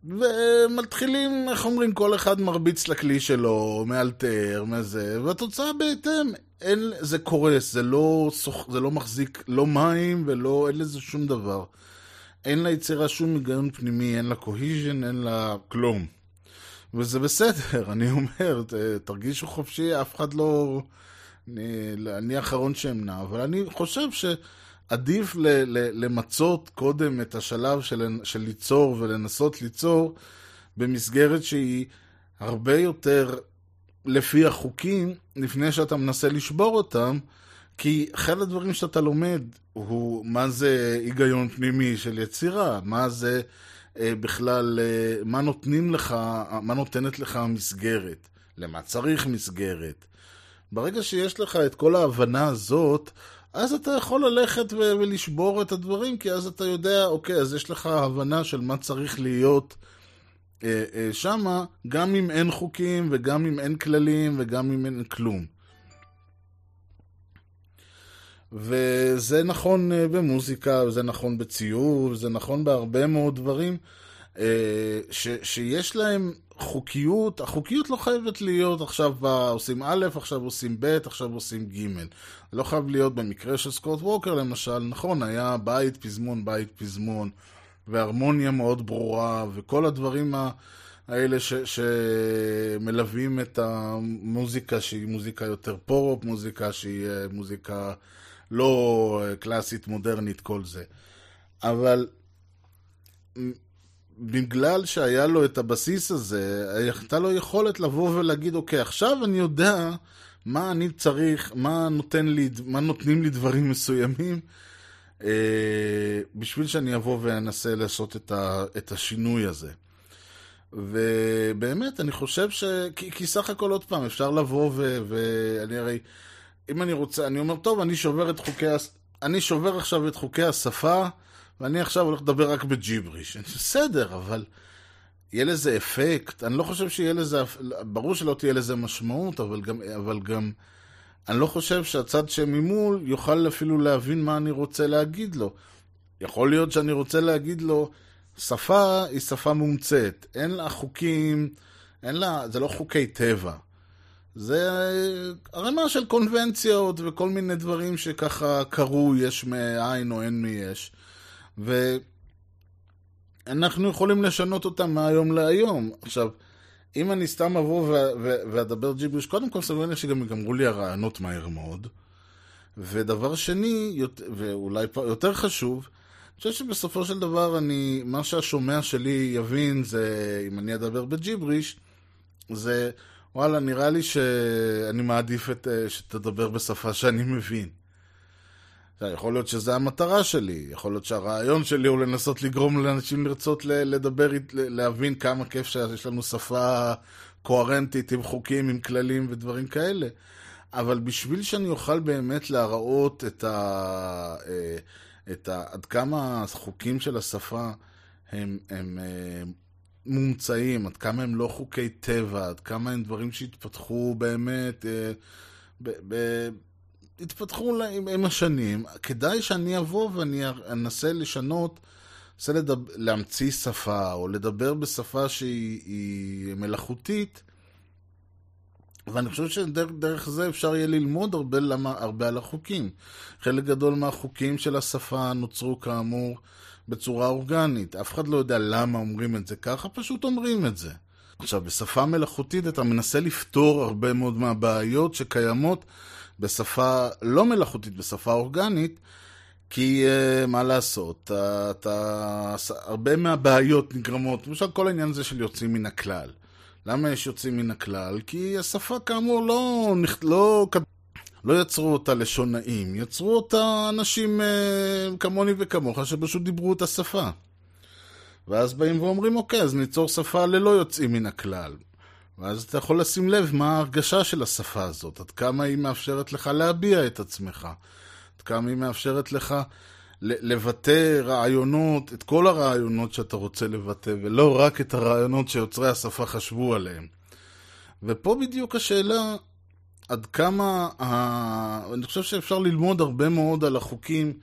ומתחילים, איך אומרים, כל אחד מרביץ לכלי שלו, מאלתר, מזה, והתוצאה בהתאם. אין, זה קורס, זה לא, סוח, זה לא מחזיק לא מים ולא, אין לזה שום דבר. אין ליצירה שום היגיון פנימי, אין לה קוהיז'ן, אין לה כלום. וזה בסדר, אני אומר, תרגישו חופשי, אף אחד לא... אני, אני האחרון שאמנע, אבל אני חושב שעדיף ל, ל, למצות קודם את השלב של, של ליצור ולנסות ליצור במסגרת שהיא הרבה יותר לפי החוקים, לפני שאתה מנסה לשבור אותם, כי אחד הדברים שאתה לומד הוא מה זה היגיון פנימי של יצירה, מה זה אה, בכלל, אה, מה נותנים לך, מה נותנת לך המסגרת, למה צריך מסגרת. ברגע שיש לך את כל ההבנה הזאת, אז אתה יכול ללכת ו- ולשבור את הדברים, כי אז אתה יודע, אוקיי, אז יש לך הבנה של מה צריך להיות אה, אה, שמה, גם אם אין חוקים, וגם אם אין כללים, וגם אם אין כלום. וזה נכון אה, במוזיקה, וזה נכון בציור, וזה נכון בהרבה מאוד דברים ש, שיש להם חוקיות, החוקיות לא חייבת להיות עכשיו עושים א', עכשיו עושים ב', עכשיו עושים ג'. לא חייב להיות במקרה של סקוט ווקר למשל, נכון, היה בית פזמון, בית פזמון, והרמוניה מאוד ברורה, וכל הדברים האלה ש, שמלווים את המוזיקה שהיא מוזיקה יותר פופ, מוזיקה שהיא אה, מוזיקה לא אה, קלאסית, מודרנית, כל זה. אבל בגלל שהיה לו את הבסיס הזה, הייתה לו יכולת לבוא ולהגיד, אוקיי, עכשיו אני יודע מה אני צריך, מה, נותן לי, מה נותנים לי דברים מסוימים, אה, בשביל שאני אבוא ואנסה לעשות את, ה, את השינוי הזה. ובאמת, אני חושב ש... כי, כי סך הכל, עוד פעם, אפשר לבוא ו... ואני הרי... אם אני רוצה, אני אומר, טוב, אני שובר את חוקי... אני שובר עכשיו את חוקי השפה, ואני עכשיו הולך לדבר רק בג'יבריש. בסדר, אבל יהיה לזה אפקט. אני לא חושב שיהיה לזה... ברור שלא תהיה לזה משמעות, אבל גם... אבל גם אני לא חושב שהצד שממול יוכל אפילו להבין מה אני רוצה להגיד לו. יכול להיות שאני רוצה להגיד לו, שפה היא שפה מומצאת, אין לה חוקים, אין לה, זה לא חוקי טבע. זה ערימה של קונבנציות וכל מיני דברים שככה קרו, יש מאין או אין מיש. ואנחנו יכולים לשנות אותם מהיום להיום. עכשיו, אם אני סתם אבוא ואדבר ג'יבריש, קודם כל סביר לי שגם יגמרו לי הרעיונות מהר מאוד. ודבר שני, ואולי יותר חשוב, אני חושב שבסופו של דבר אני, מה שהשומע שלי יבין זה, אם אני אדבר בג'יבריש, זה, וואלה, נראה לי שאני מעדיף את, שתדבר בשפה שאני מבין. יכול להיות שזו המטרה שלי, יכול להיות שהרעיון שלי הוא לנסות לגרום לאנשים לרצות לדבר, להבין כמה כיף שיש לנו שפה קוהרנטית עם חוקים, עם כללים ודברים כאלה. אבל בשביל שאני אוכל באמת להראות את ה... אה, את ה... עד כמה החוקים של השפה הם, הם אה, מומצאים, עד כמה הם לא חוקי טבע, עד כמה הם דברים שהתפתחו באמת, אה, ב, ב, התפתחו עם, עם השנים. כדאי שאני אבוא ואני אנסה לשנות, אנסה לדבר, להמציא שפה, או לדבר בשפה שהיא מלאכותית, ואני חושב שדרך זה אפשר יהיה ללמוד הרבה, למה, הרבה על החוקים. חלק גדול מהחוקים של השפה נוצרו כאמור בצורה אורגנית. אף אחד לא יודע למה אומרים את זה ככה, פשוט אומרים את זה. עכשיו, בשפה מלאכותית אתה מנסה לפתור הרבה מאוד מהבעיות שקיימות בשפה לא מלאכותית, בשפה אורגנית, כי uh, מה לעשות, אתה, אתה, הרבה מהבעיות נגרמות, למשל כל העניין הזה של יוצאים מן הכלל. למה יש יוצאים מן הכלל? כי השפה כאמור לא, לא, לא יצרו אותה לשונאים, יצרו אותה אנשים uh, כמוני וכמוך שפשוט דיברו את השפה. ואז באים ואומרים, אוקיי, אז ניצור שפה ללא יוצאים מן הכלל. ואז אתה יכול לשים לב מה ההרגשה של השפה הזאת, עד כמה היא מאפשרת לך להביע את עצמך, עד כמה היא מאפשרת לך לבטא רעיונות, את כל הרעיונות שאתה רוצה לבטא, ולא רק את הרעיונות שיוצרי השפה חשבו עליהם. ופה בדיוק השאלה עד כמה, ה... אני חושב שאפשר ללמוד הרבה מאוד על החוקים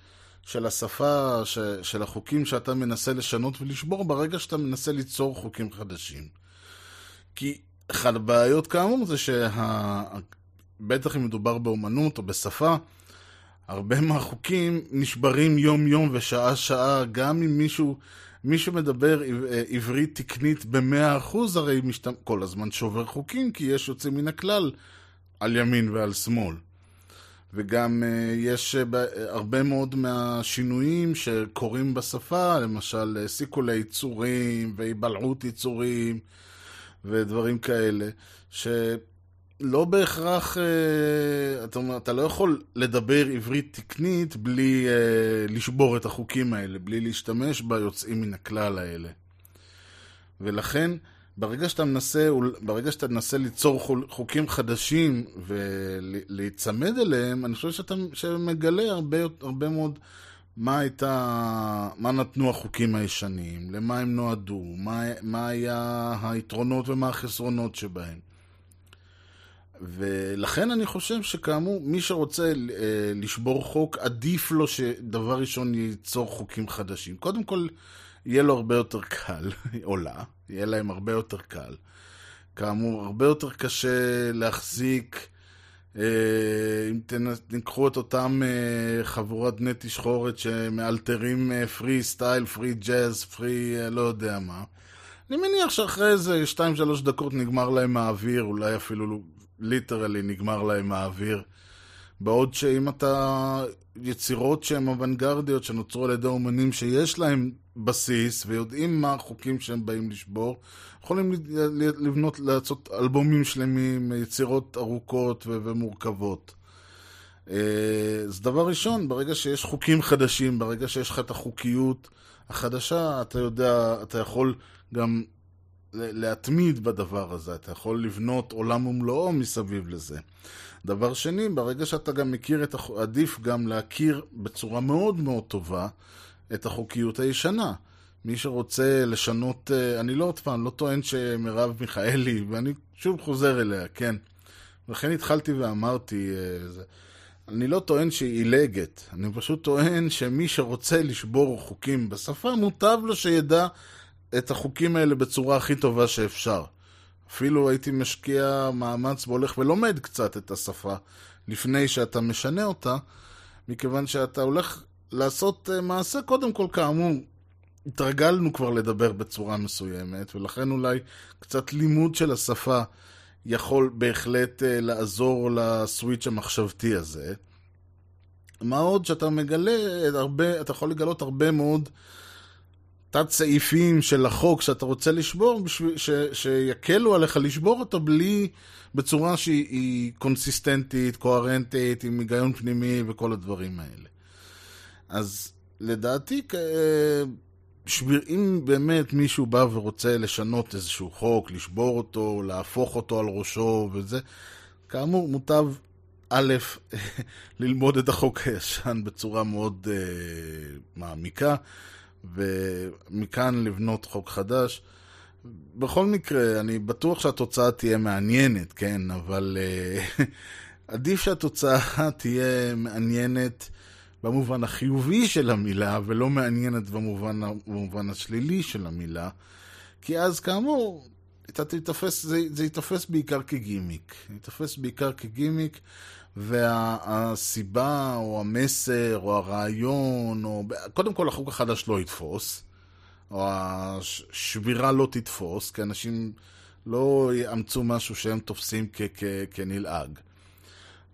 של השפה, ש... של החוקים שאתה מנסה לשנות ולשבור ברגע שאתה מנסה ליצור חוקים חדשים. כי אחת הבעיות כאמור זה שבטח אם מדובר באומנות או בשפה, הרבה מהחוקים נשברים יום-יום ושעה-שעה, גם אם מישהו, מישהו מדבר עברית תקנית במאה אחוז, הרי משת... כל הזמן שובר חוקים, כי יש יוצאים מן הכלל על ימין ועל שמאל. וגם uh, יש uh, הרבה מאוד מהשינויים שקורים בשפה, למשל סיכולי יצורים והיבלעות יצורים ודברים כאלה, ש... לא בהכרח, אה, אתה, אומר, אתה לא יכול לדבר עברית תקנית בלי אה, לשבור את החוקים האלה, בלי להשתמש ביוצאים מן הכלל האלה. ולכן, ברגע שאתה מנסה, ברגע שאתה מנסה ליצור חוקים חדשים ולהיצמד אליהם, אני חושב שאתה מגלה הרבה, הרבה מאוד מה הייתה, מה נתנו החוקים הישנים, למה הם נועדו, מה, מה היה היתרונות ומה החסרונות שבהם. ולכן אני חושב שכאמור, מי שרוצה אה, לשבור חוק, עדיף לו שדבר ראשון ייצור חוקים חדשים. קודם כל, יהיה לו הרבה יותר קל, עולה, יהיה להם הרבה יותר קל. כאמור, הרבה יותר קשה להחזיק, אם תיקחו את אותם אה, חבורת בני תשחורת שמאלתרים freestyle, free jazz, free לא יודע מה. אני מניח שאחרי איזה 2-3 דקות נגמר להם האוויר, אולי אפילו literally נגמר להם האוויר. בעוד שאם אתה יצירות שהן אוונגרדיות שנוצרו על ידי אומנים שיש להם בסיס ויודעים מה החוקים שהם באים לשבור, יכולים לבנות, לעשות אלבומים שלמים, יצירות ארוכות ומורכבות. אה, אז דבר ראשון, ברגע שיש חוקים חדשים, ברגע שיש לך את החוקיות החדשה, אתה יודע, אתה יכול גם להתמיד בדבר הזה, אתה יכול לבנות עולם ומלואו מסביב לזה. דבר שני, ברגע שאתה גם מכיר את, החוק, עדיף גם להכיר בצורה מאוד מאוד טובה את החוקיות הישנה. מי שרוצה לשנות, אה, אני לא עוד פעם, לא טוען שמרב מיכאלי, ואני שוב חוזר אליה, כן. ולכן התחלתי ואמרתי, אה, אני לא טוען שהיא עילגת, אני פשוט טוען שמי שרוצה לשבור חוקים בשפה, מוטב לו שידע את החוקים האלה בצורה הכי טובה שאפשר. אפילו הייתי משקיע מאמץ והולך ולומד קצת את השפה לפני שאתה משנה אותה, מכיוון שאתה הולך לעשות אה, מעשה, קודם כל, כאמור, התרגלנו כבר לדבר בצורה מסוימת, ולכן אולי קצת לימוד של השפה יכול בהחלט uh, לעזור לסוויץ' המחשבתי הזה. מה עוד שאתה מגלה הרבה, אתה יכול לגלות הרבה מאוד תת סעיפים של החוק שאתה רוצה לשבור, שיקלו עליך לשבור אותו בלי, בצורה שהיא קונסיסטנטית, קוהרנטית, עם היגיון פנימי וכל הדברים האלה. אז לדעתי, אם באמת מישהו בא ורוצה לשנות איזשהו חוק, לשבור אותו, להפוך אותו על ראשו וזה, כאמור, מוטב א', ללמוד את החוק הישן בצורה מאוד uh, מעמיקה, ומכאן לבנות חוק חדש. בכל מקרה, אני בטוח שהתוצאה תהיה מעניינת, כן, אבל uh, עדיף שהתוצאה תהיה מעניינת במובן החיובי של המילה, ולא מעניינת במובן, במובן השלילי של המילה, כי אז כאמור, תתפס, זה, זה יתפס בעיקר כגימיק. יתפס בעיקר כגימיק, והסיבה, או המסר, או הרעיון, או... קודם כל החוק החדש לא יתפוס, או השבירה לא תתפוס, כי אנשים לא יאמצו משהו שהם תופסים כ- כ- כנלעג.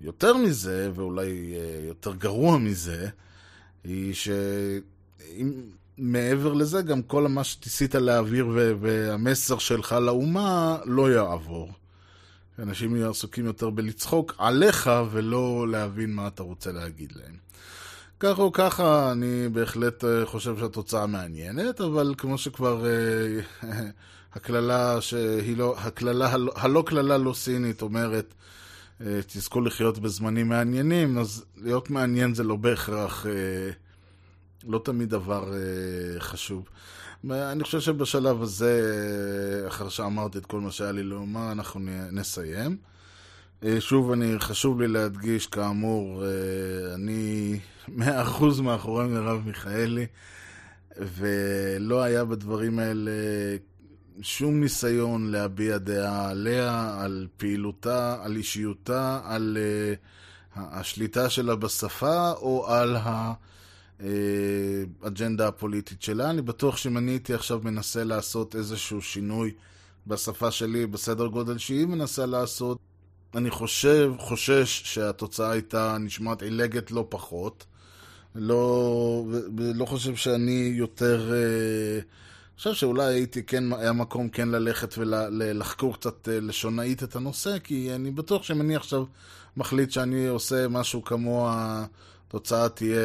יותר מזה, ואולי אה, יותר גרוע מזה, היא שמעבר לזה, גם כל מה שניסית להעביר והמסר שלך לאומה לא יעבור. אנשים יהיו עסוקים יותר בלצחוק עליך ולא להבין מה אתה רוצה להגיד להם. ככה או ככה, אני בהחלט אה, חושב שהתוצאה מעניינת, אבל כמו שכבר אה, הקללה שהיא לא, הקללה, הלא קללה לא סינית אומרת, אה, תזכו לחיות בזמנים מעניינים, אז להיות מעניין זה לא בהכרח, לא תמיד דבר חשוב. אני חושב שבשלב הזה, אחר שאמרתי את כל מה שהיה לי לומר, אנחנו נסיים. שוב, אני, חשוב לי להדגיש, כאמור, אני מאה אחוז מאחורי מרב מיכאלי, ולא היה בדברים האלה שום ניסיון להביע דעה עליה, על פעילותה, על אישיותה, על uh, השליטה שלה בשפה או על האג'נדה אה, הפוליטית שלה. אני בטוח שאם אני הייתי עכשיו מנסה לעשות איזשהו שינוי בשפה שלי, בסדר גודל שהיא מנסה לעשות, אני חושב, חושש שהתוצאה הייתה נשמעת עילגת לא פחות. לא, לא חושב שאני יותר... Uh, חושב שאולי הייתי כן, היה מקום כן ללכת ולחקור קצת אה, לשונאית את הנושא, כי אני בטוח שאם אני עכשיו מחליט שאני עושה משהו כמו התוצאה תהיה,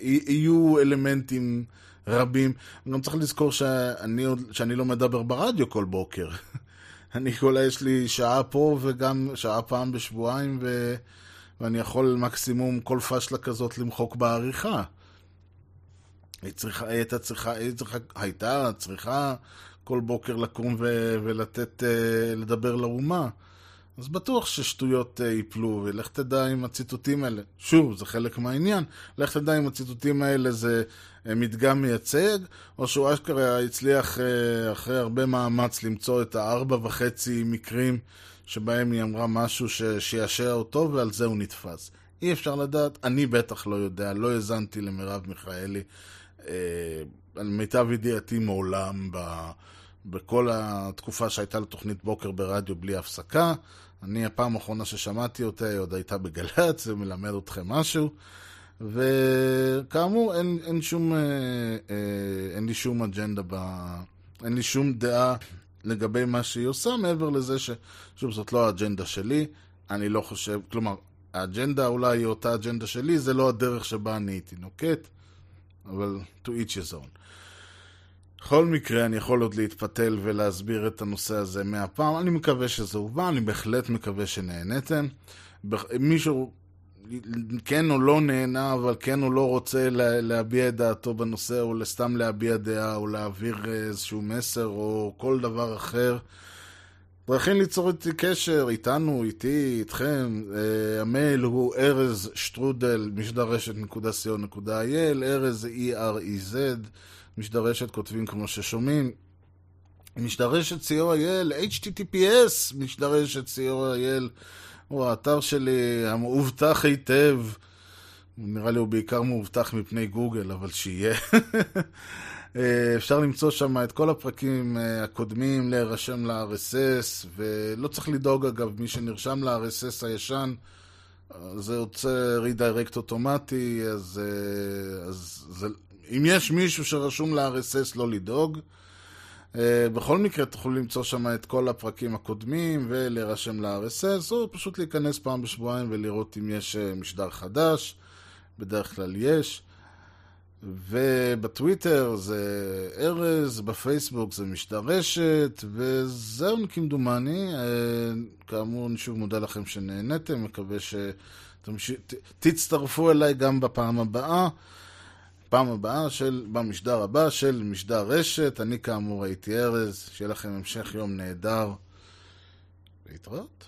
יהיו אלמנטים רבים. גם צריך לזכור שאני, שאני לא מדבר ברדיו כל בוקר. אני אולי יש לי שעה פה וגם שעה פעם בשבועיים, ו... ואני יכול מקסימום כל פשלה כזאת למחוק בעריכה. היא צריכה, היא הייתה צריכה, היא צריכה, הייתה צריכה כל בוקר לקום ו, ולתת, uh, לדבר לאומה. אז בטוח ששטויות ייפלו, ולך תדע אם הציטוטים האלה, שוב, זה חלק מהעניין, לך תדע אם הציטוטים האלה זה uh, מדגם מייצג, או שהוא אשכרה הצליח uh, אחרי הרבה מאמץ למצוא את הארבע וחצי מקרים שבהם היא אמרה משהו שישע אותו, ועל זה הוא נתפס. אי אפשר לדעת, אני בטח לא יודע, לא האזנתי למרב מיכאלי. אה, על מיטב ידיעתי מעולם ב, בכל התקופה שהייתה לתוכנית בוקר ברדיו בלי הפסקה. אני, הפעם האחרונה ששמעתי אותה, היא עוד הייתה בגל"צ, זה מלמד אתכם משהו. וכאמור, אין, אין שום, אה, אה, אין לי שום אג'נדה, ב, אין לי שום דעה לגבי מה שהיא עושה, מעבר לזה ששוב, זאת לא האג'נדה שלי, אני לא חושב, כלומר, האג'נדה אולי היא אותה אג'נדה שלי, זה לא הדרך שבה אני הייתי נוקט. אבל to each his own. בכל מקרה, אני יכול עוד להתפתל ולהסביר את הנושא הזה מהפעם. אני מקווה שזה הובא, אני בהחלט מקווה שנהניתם. מישהו כן או לא נהנה, אבל כן או לא רוצה לה, להביע את דעתו בנושא, או סתם להביע דעה, או להעביר איזשהו מסר, או כל דבר אחר, דרכים ליצור איתי קשר, איתנו, איתי, איתכם, אה, המייל הוא ארז שטרודל, משדרשת נקודה co.il, ארז E-R-E-Z, משדרשת כותבים כמו ששומעים. משדרשת co.il, https, משדרשת co.il, הוא האתר שלי המאובטח היטב. נראה לי הוא בעיקר מאובטח מפני גוגל, אבל שיהיה. אה, אפשר למצוא שם את כל הפרקים אה, הקודמים, להירשם ל-RSS, ולא צריך לדאוג אגב, מי שנרשם ל-RSS הישן, אה, זה יוצא רידיירקט אוטומטי, אז, אז זה, אם יש מישהו שרשום ל-RSS, לא לדאוג. בכל מקרה תוכלו למצוא שם את כל הפרקים הקודמים ולהירשם ל-RSS, או פשוט להיכנס פעם בשבועיים ולראות אם יש משדר חדש, בדרך כלל יש. ובטוויטר זה ארז, בפייסבוק זה משדרשת, וזהו כמדומני. אה, כאמור, אני שוב מודה לכם שנהנתם, מקווה שתצטרפו אליי גם בפעם הבאה. פעם הבאה של, במשדר הבא של משדר רשת. אני כאמור הייתי ארז, שיהיה לכם המשך יום נהדר. להתראות.